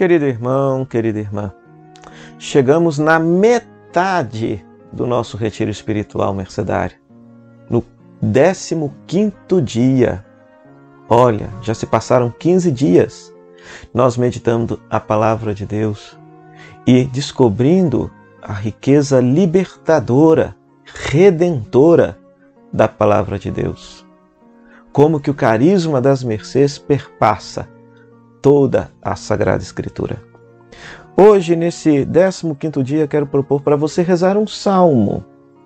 Querido irmão, querida irmã, chegamos na metade do nosso retiro espiritual mercedário, no 15 dia. Olha, já se passaram 15 dias nós meditando a palavra de Deus e descobrindo a riqueza libertadora, redentora da palavra de Deus. Como que o carisma das mercês perpassa toda a Sagrada Escritura. Hoje, nesse 15 dia, quero propor para você rezar um salmo.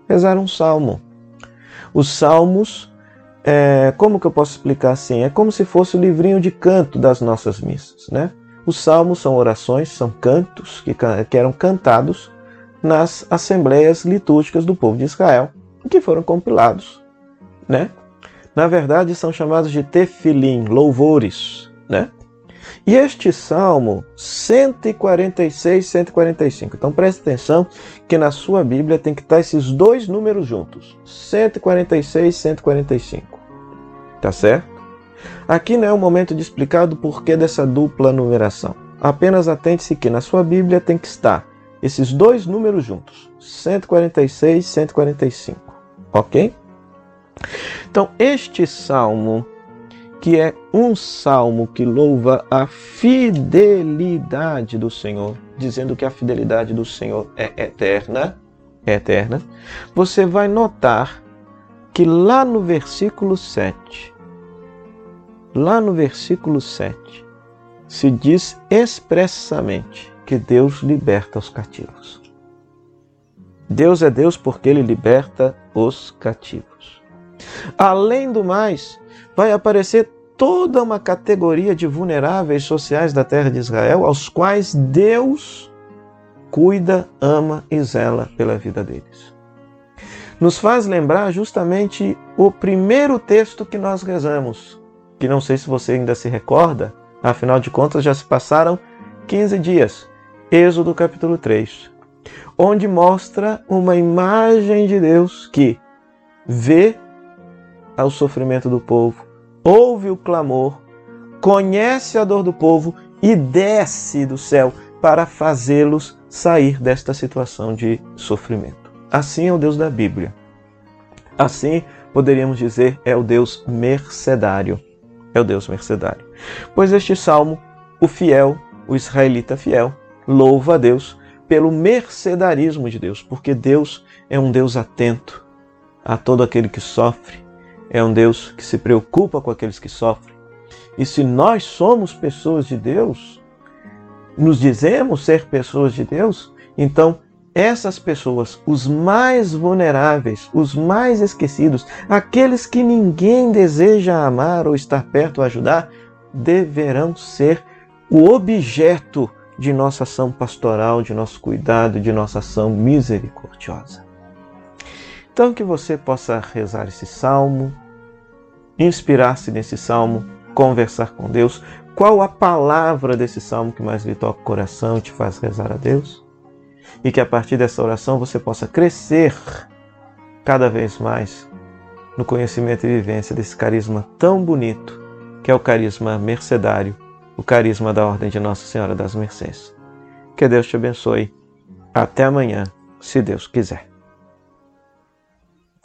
Rezar um salmo. Os salmos, é, como que eu posso explicar assim? É como se fosse o livrinho de canto das nossas missas, né? Os salmos são orações, são cantos que, que eram cantados nas assembleias litúrgicas do povo de Israel, que foram compilados, né? Na verdade, são chamados de tefilim, louvores, né? E este salmo 146, 145. Então preste atenção que na sua Bíblia tem que estar esses dois números juntos: 146, 145. Tá certo? Aqui não é o momento de explicar o porquê dessa dupla numeração. Apenas atente-se que na sua Bíblia tem que estar esses dois números juntos: 146, 145. Ok? Então, este salmo que é um salmo que louva a fidelidade do Senhor, dizendo que a fidelidade do Senhor é eterna, é eterna, você vai notar que lá no versículo 7, lá no versículo 7, se diz expressamente que Deus liberta os cativos. Deus é Deus porque ele liberta os cativos. Além do mais, vai aparecer toda uma categoria de vulneráveis sociais da terra de Israel, aos quais Deus cuida, ama e zela pela vida deles. Nos faz lembrar justamente o primeiro texto que nós rezamos, que não sei se você ainda se recorda, afinal de contas já se passaram 15 dias. Êxodo capítulo 3, onde mostra uma imagem de Deus que vê ao sofrimento do povo, ouve o clamor, conhece a dor do povo e desce do céu para fazê-los sair desta situação de sofrimento. Assim é o Deus da Bíblia. Assim, poderíamos dizer, é o Deus mercedário. É o Deus mercedário. Pois este salmo, o fiel, o israelita fiel, louva a Deus pelo mercedarismo de Deus, porque Deus é um Deus atento a todo aquele que sofre, é um Deus que se preocupa com aqueles que sofrem. E se nós somos pessoas de Deus, nos dizemos ser pessoas de Deus, então essas pessoas, os mais vulneráveis, os mais esquecidos, aqueles que ninguém deseja amar ou estar perto ou ajudar, deverão ser o objeto de nossa ação pastoral, de nosso cuidado, de nossa ação misericordiosa. Então, que você possa rezar esse salmo, inspirar-se nesse salmo, conversar com Deus. Qual a palavra desse salmo que mais lhe toca o coração e te faz rezar a Deus? E que a partir dessa oração você possa crescer cada vez mais no conhecimento e vivência desse carisma tão bonito, que é o carisma mercedário, o carisma da Ordem de Nossa Senhora das Mercês. Que Deus te abençoe. Até amanhã, se Deus quiser.